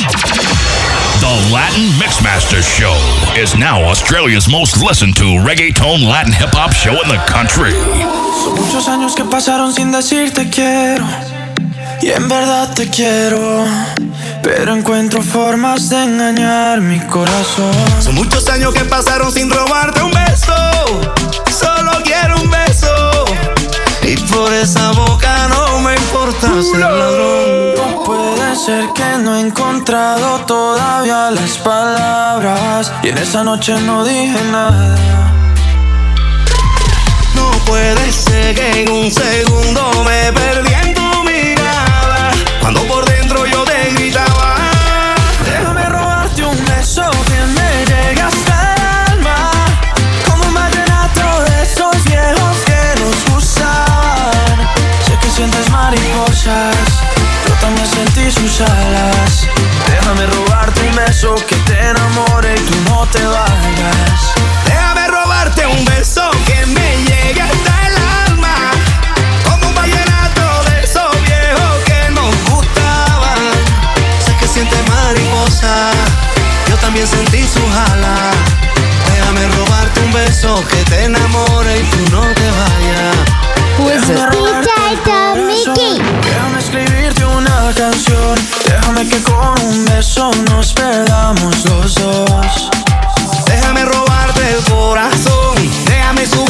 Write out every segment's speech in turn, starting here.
The Latin Mixmaster Show is now Australia's most listened to reggaeton Latin hip hop show in the country. Son muchos años que pasaron sin decirte quiero. Y en verdad te quiero. Pero encuentro formas de engañar mi corazón. Son muchos años que pasaron sin robarte un beso. Y por esa boca no me importa ser ladrón. No puede ser que no he encontrado todavía las palabras. Y en esa noche no dije nada. No puede ser que en un segundo me enamore y tú no te vayas. Déjame Mickey. Déjame escribirte una canción. Déjame que con un beso nos perdamos los dos. Déjame robarte el corazón. Déjame subir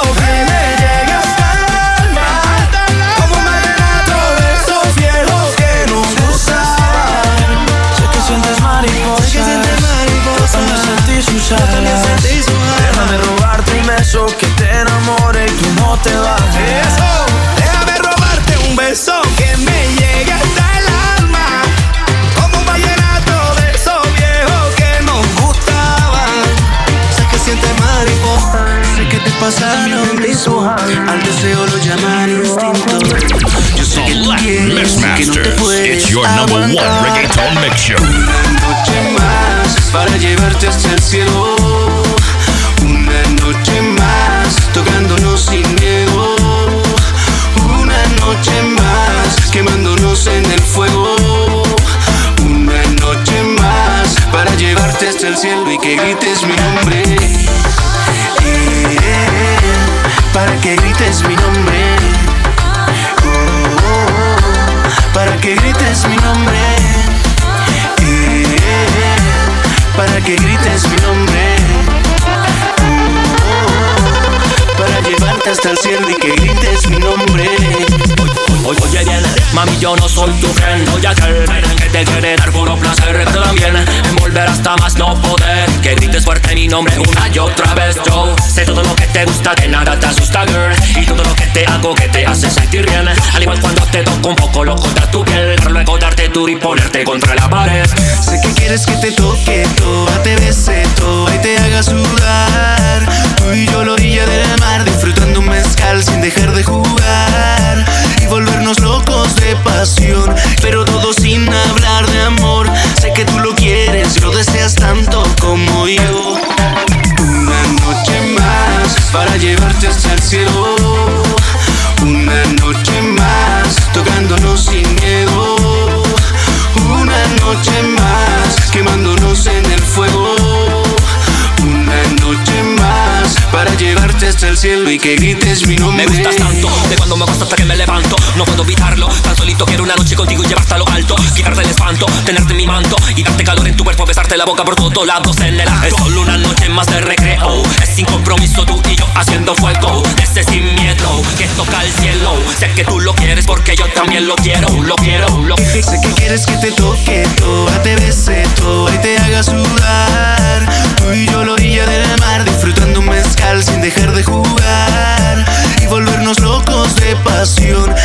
te vayas. Eso, déjame robarte un beso que me llegue hasta el alma. Como un vallenato de esos viejos que nos gustaban. Sé que sientes mariposa, sé que te pasa lo mismo. Al deseo lo llaman instinto. Yo sé que The tú Latin quieres que no te puedes It's your number one aguantar. reggaeton mix show. Una noche más para llevarte hasta el cielo. Una noche más tocándonos sin noche más quemándonos en el fuego. Una noche más para llevarte hasta el cielo y que grites mi nombre. Para que grites mi nombre. Oh, para que grites mi nombre. Para que grites mi nombre. Hasta el cielo y que grites mi nombre. Oye, oye bien, mami yo no soy tu friend Oye aquel que te quiere dar puro placer Pero también envolver hasta más no poder. Que grites fuerte mi nombre una y otra vez. Yo sé todo lo que te gusta, que nada te asusta girl. Y todo lo que te hago que te hace sentir bien. Al igual cuando te toco un poco lo contra tu piel. Luego darte duro y ponerte contra la pared. Sé que quieres que te toque toda, te bese toda que grites mi nombre. Me gustas tanto, de cuando me acuesto hasta que me levanto No puedo evitarlo, tan solito quiero una noche contigo y llevarte a lo alto Quitarte el espanto, tenerte en mi manto Y darte calor en tu cuerpo, besarte la boca por todos lados en el acto Es solo una noche temas de recreo. Es sin compromiso tú y yo haciendo fuego. Ese sin miedo que toca el cielo. Sé que tú lo quieres porque yo también lo quiero, lo quiero, lo quiero. Sé que quieres que te toque toda, te bese toda y te haga sudar. Tú y yo lo orilla del mar disfrutando un mezcal sin dejar de jugar locos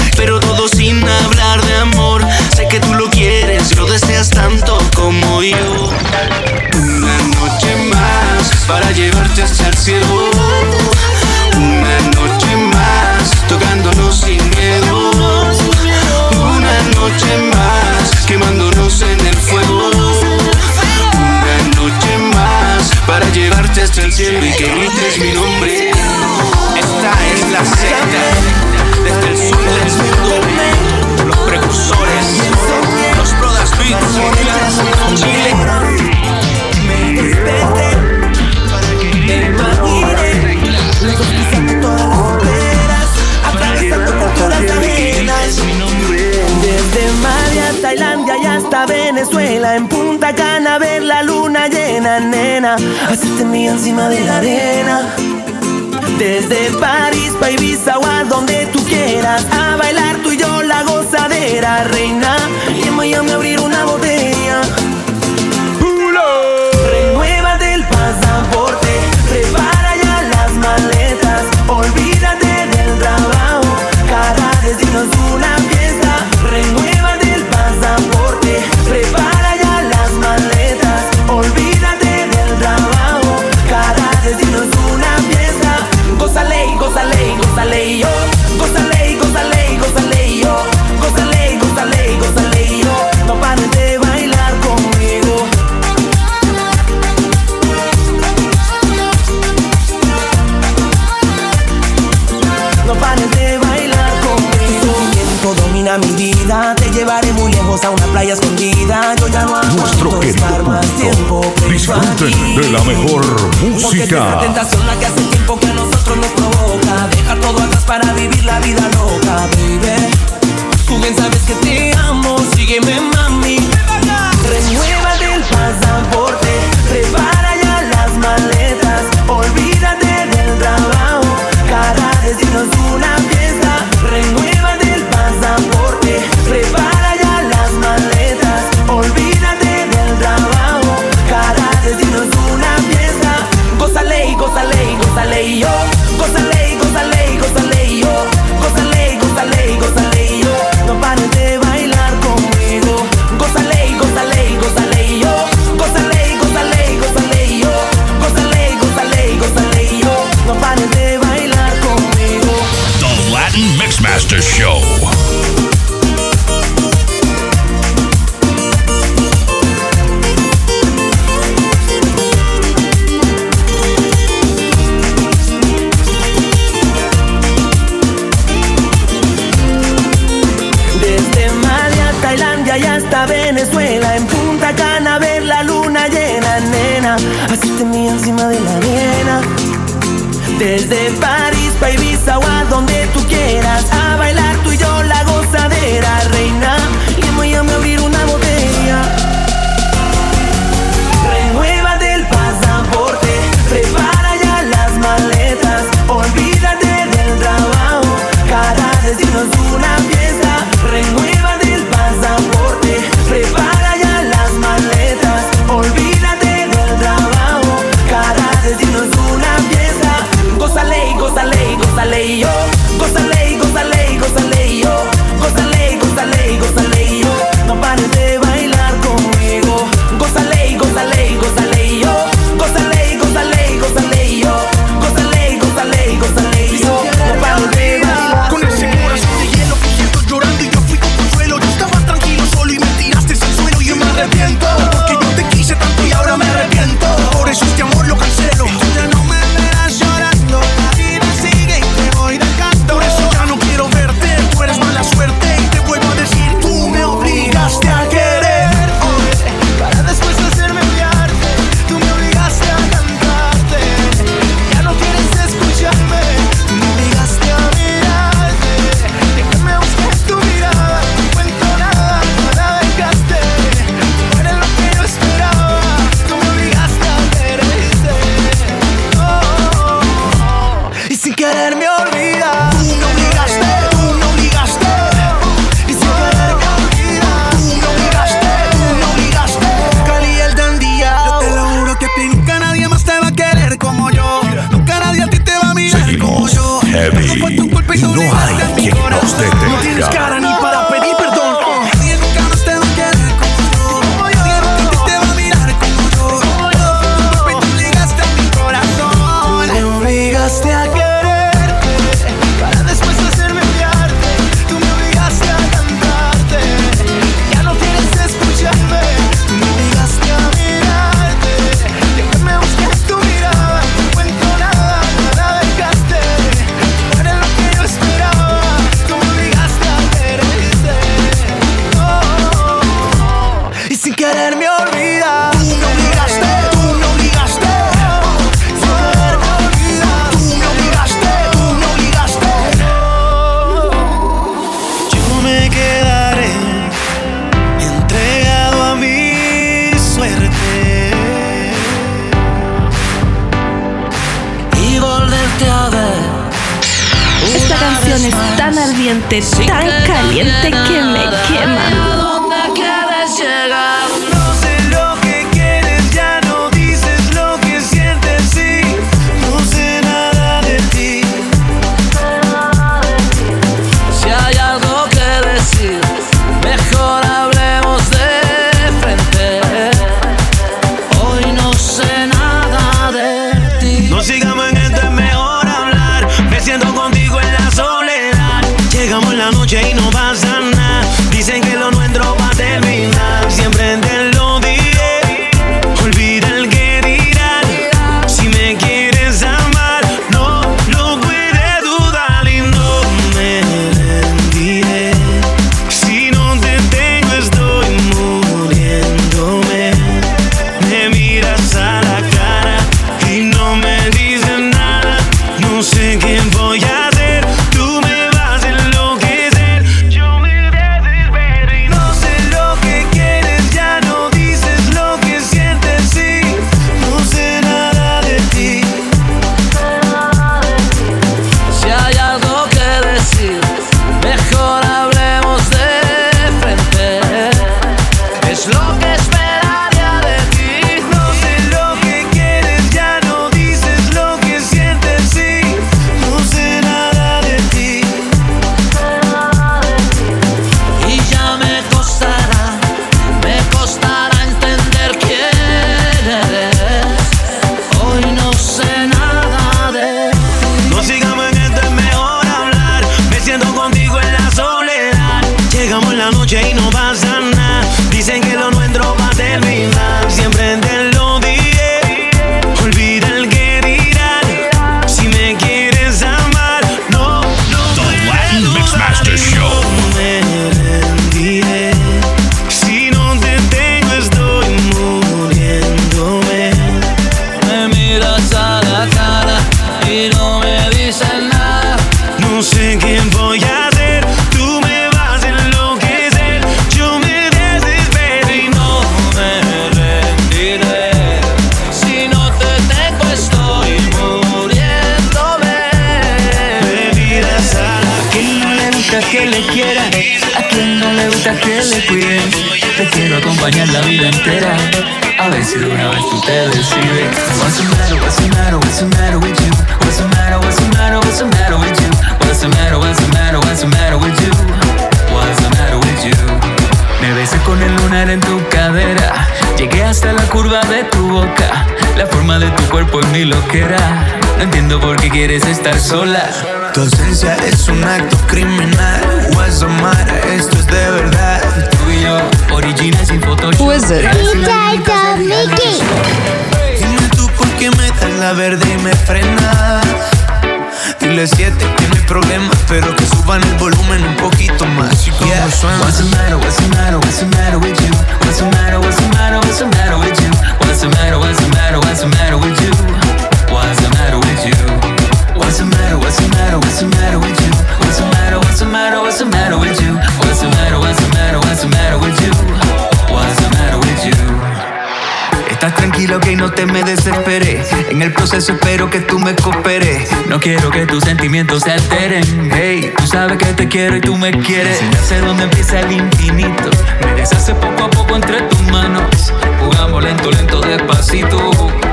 hacerte mía encima de la arena. Desde París Porque hasta Venezuela En Punta Cana ver la luna llena, nena. Hacerte mía encima de la arena. Desde París pa' Ibiza a donde tú quieras cara. caras caliente, tan caliente que Jay, no vas A quien no le gusta que le cuiden. Te quiero acompañar la vida entera. A ver si de una vez tú te decides. What's the matter, with you? What's the matter, with you? Me besé con el lunar en tu cadera. Llegué hasta la curva de tu boca. La forma de tu cuerpo es mi loquera. No entiendo por qué quieres estar sola. Tu ausencia es un acto criminal. What's the matter? Esto es de verdad. Tú y yo, original sin Photoshop. Who is it? Mickey. Dime tú por qué me das la verde y me frena. Dile siete que no hay problema, pero que suban el volumen un poquito más. Y Yeah. What's the matter? What's the matter? What's the matter with you? What's the matter? What's the matter? What's the matter with you? What's the matter? What's the matter? What's the matter with you? What's the matter with you? What's the matter? What's the matter? What's the matter with you? What's the matter? What's the matter? What's the matter with you? What's the matter? What's the matter? What's the matter with you? What's the matter with you? Estás tranquilo que no te me desesperes. En el proceso espero que tú me cooperes. No quiero que tus sentimientos se alteren. Hey, tú sabes que te quiero y tú me quieres. Sin hacer empieza el infinito. Me deshace poco a poco entre tus manos. Jugamos lento, lento, despacito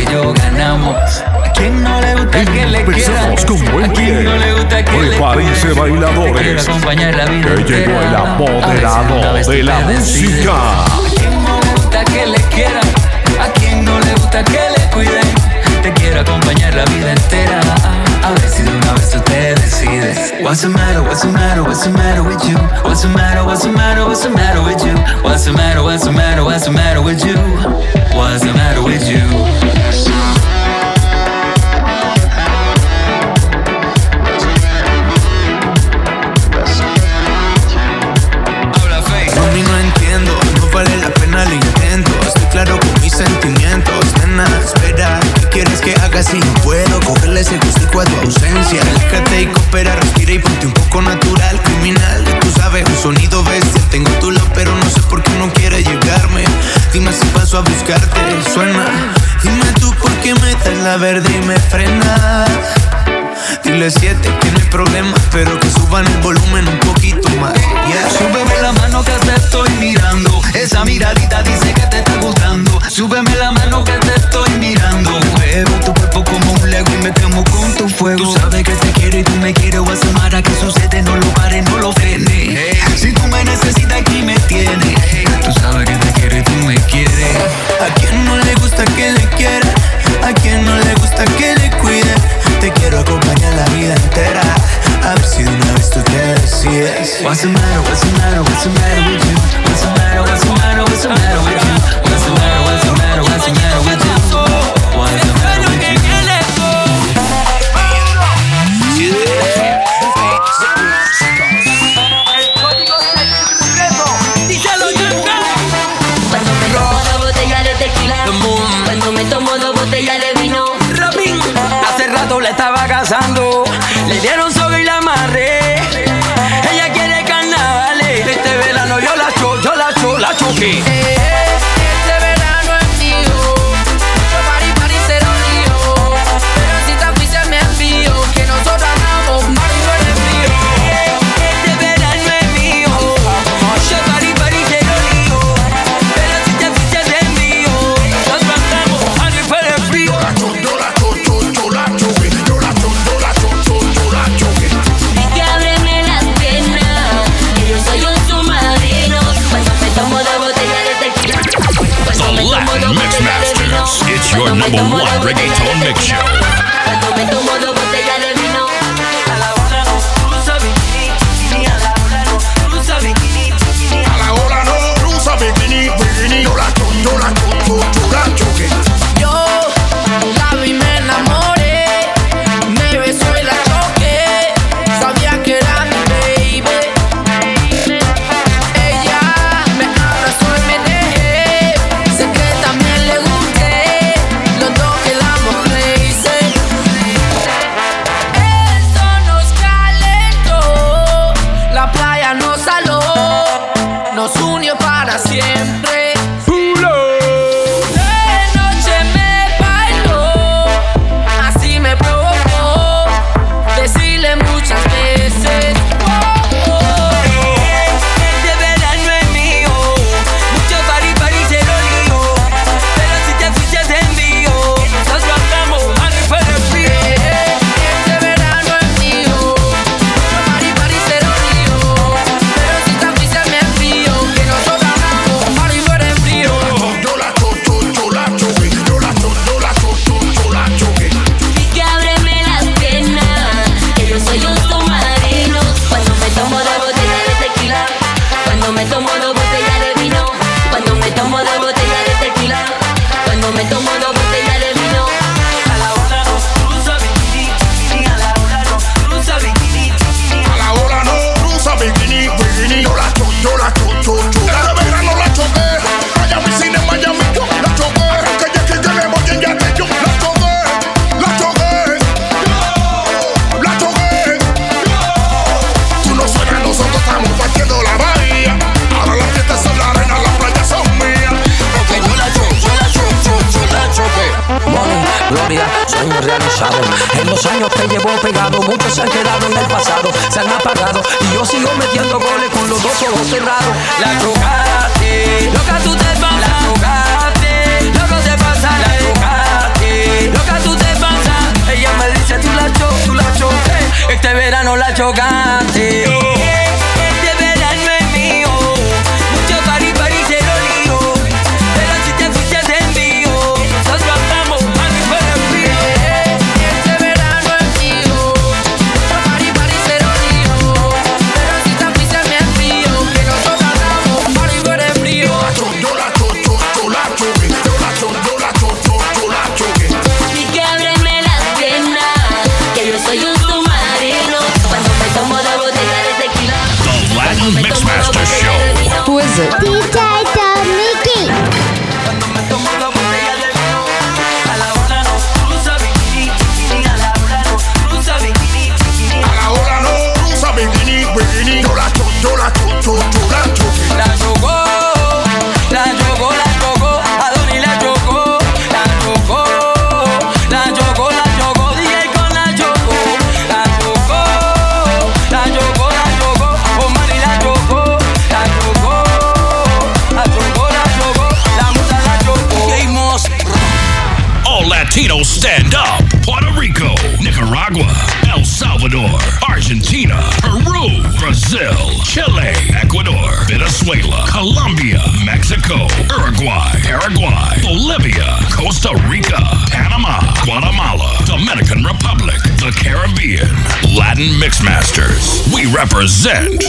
y yo ganamos. ¿A quién no le gusta que le quiera? con buen ¿A quién no le gusta que Prepárense le bailadores. acompañar la vida que llegó el apoderado de la música. ¿A quién no le gusta que le quieran? ¿A quién no le gusta que le cuiden? Te quiero acompañar la vida entera. A ver si de una vez tú te decides. What's the matter? What's the matter? What's the matter with you? What's the matter? What's the matter? What's the matter with you? What's the matter? What's the matter? What's the matter with you? What's the matter with you? Que te estoy mirando. Juego tu cuerpo como un lego y me quemo con tu fuego. Tú sabes que te quiero y tú me quieres. Voy a sumar a que sucede, no lo pare, no lo frene. Si tú me necesitas, aquí me tienes. Tú sabes que te quiero y tú me quieres. A quien no le gusta que le quiera. A quien no le gusta que le cuide. Te quiero acompañar la vida entera. A ver si de una vez tú te decides. What's the matter, what's the matter, what's the matter with you? What's the matter, what's the matter, what's the matter with you? What's the matter, what's the matter? matter what's the matter with you? What's the matter with? Cuando me robo la botella de tequila, cuando me tomo dos botellas de vino, Robin, hace rato la estaba cazando, le dieron sobre y la amarré. Ella quiere carnavales, este verano yo la cho, yo la cho, la choqué. number one reggaeton mix show. En los años que llevo pegado, muchos se han quedado en el pasado, se han apagado. Y yo sigo metiendo goles con los dos ojos cerrados. La trocaste, loca tú te pasas. La trocaste, loco te pasa. La trocaste, loca tú te pasas. Ella me dice, tú la chocas, tú la choques. Este verano la chocaste. Venezuela, Colombia, Mexico, Uruguay, Paraguay, Bolivia, Costa Rica, Panama, Guatemala, Dominican Republic, the Caribbean, Latin Mixmasters. We represent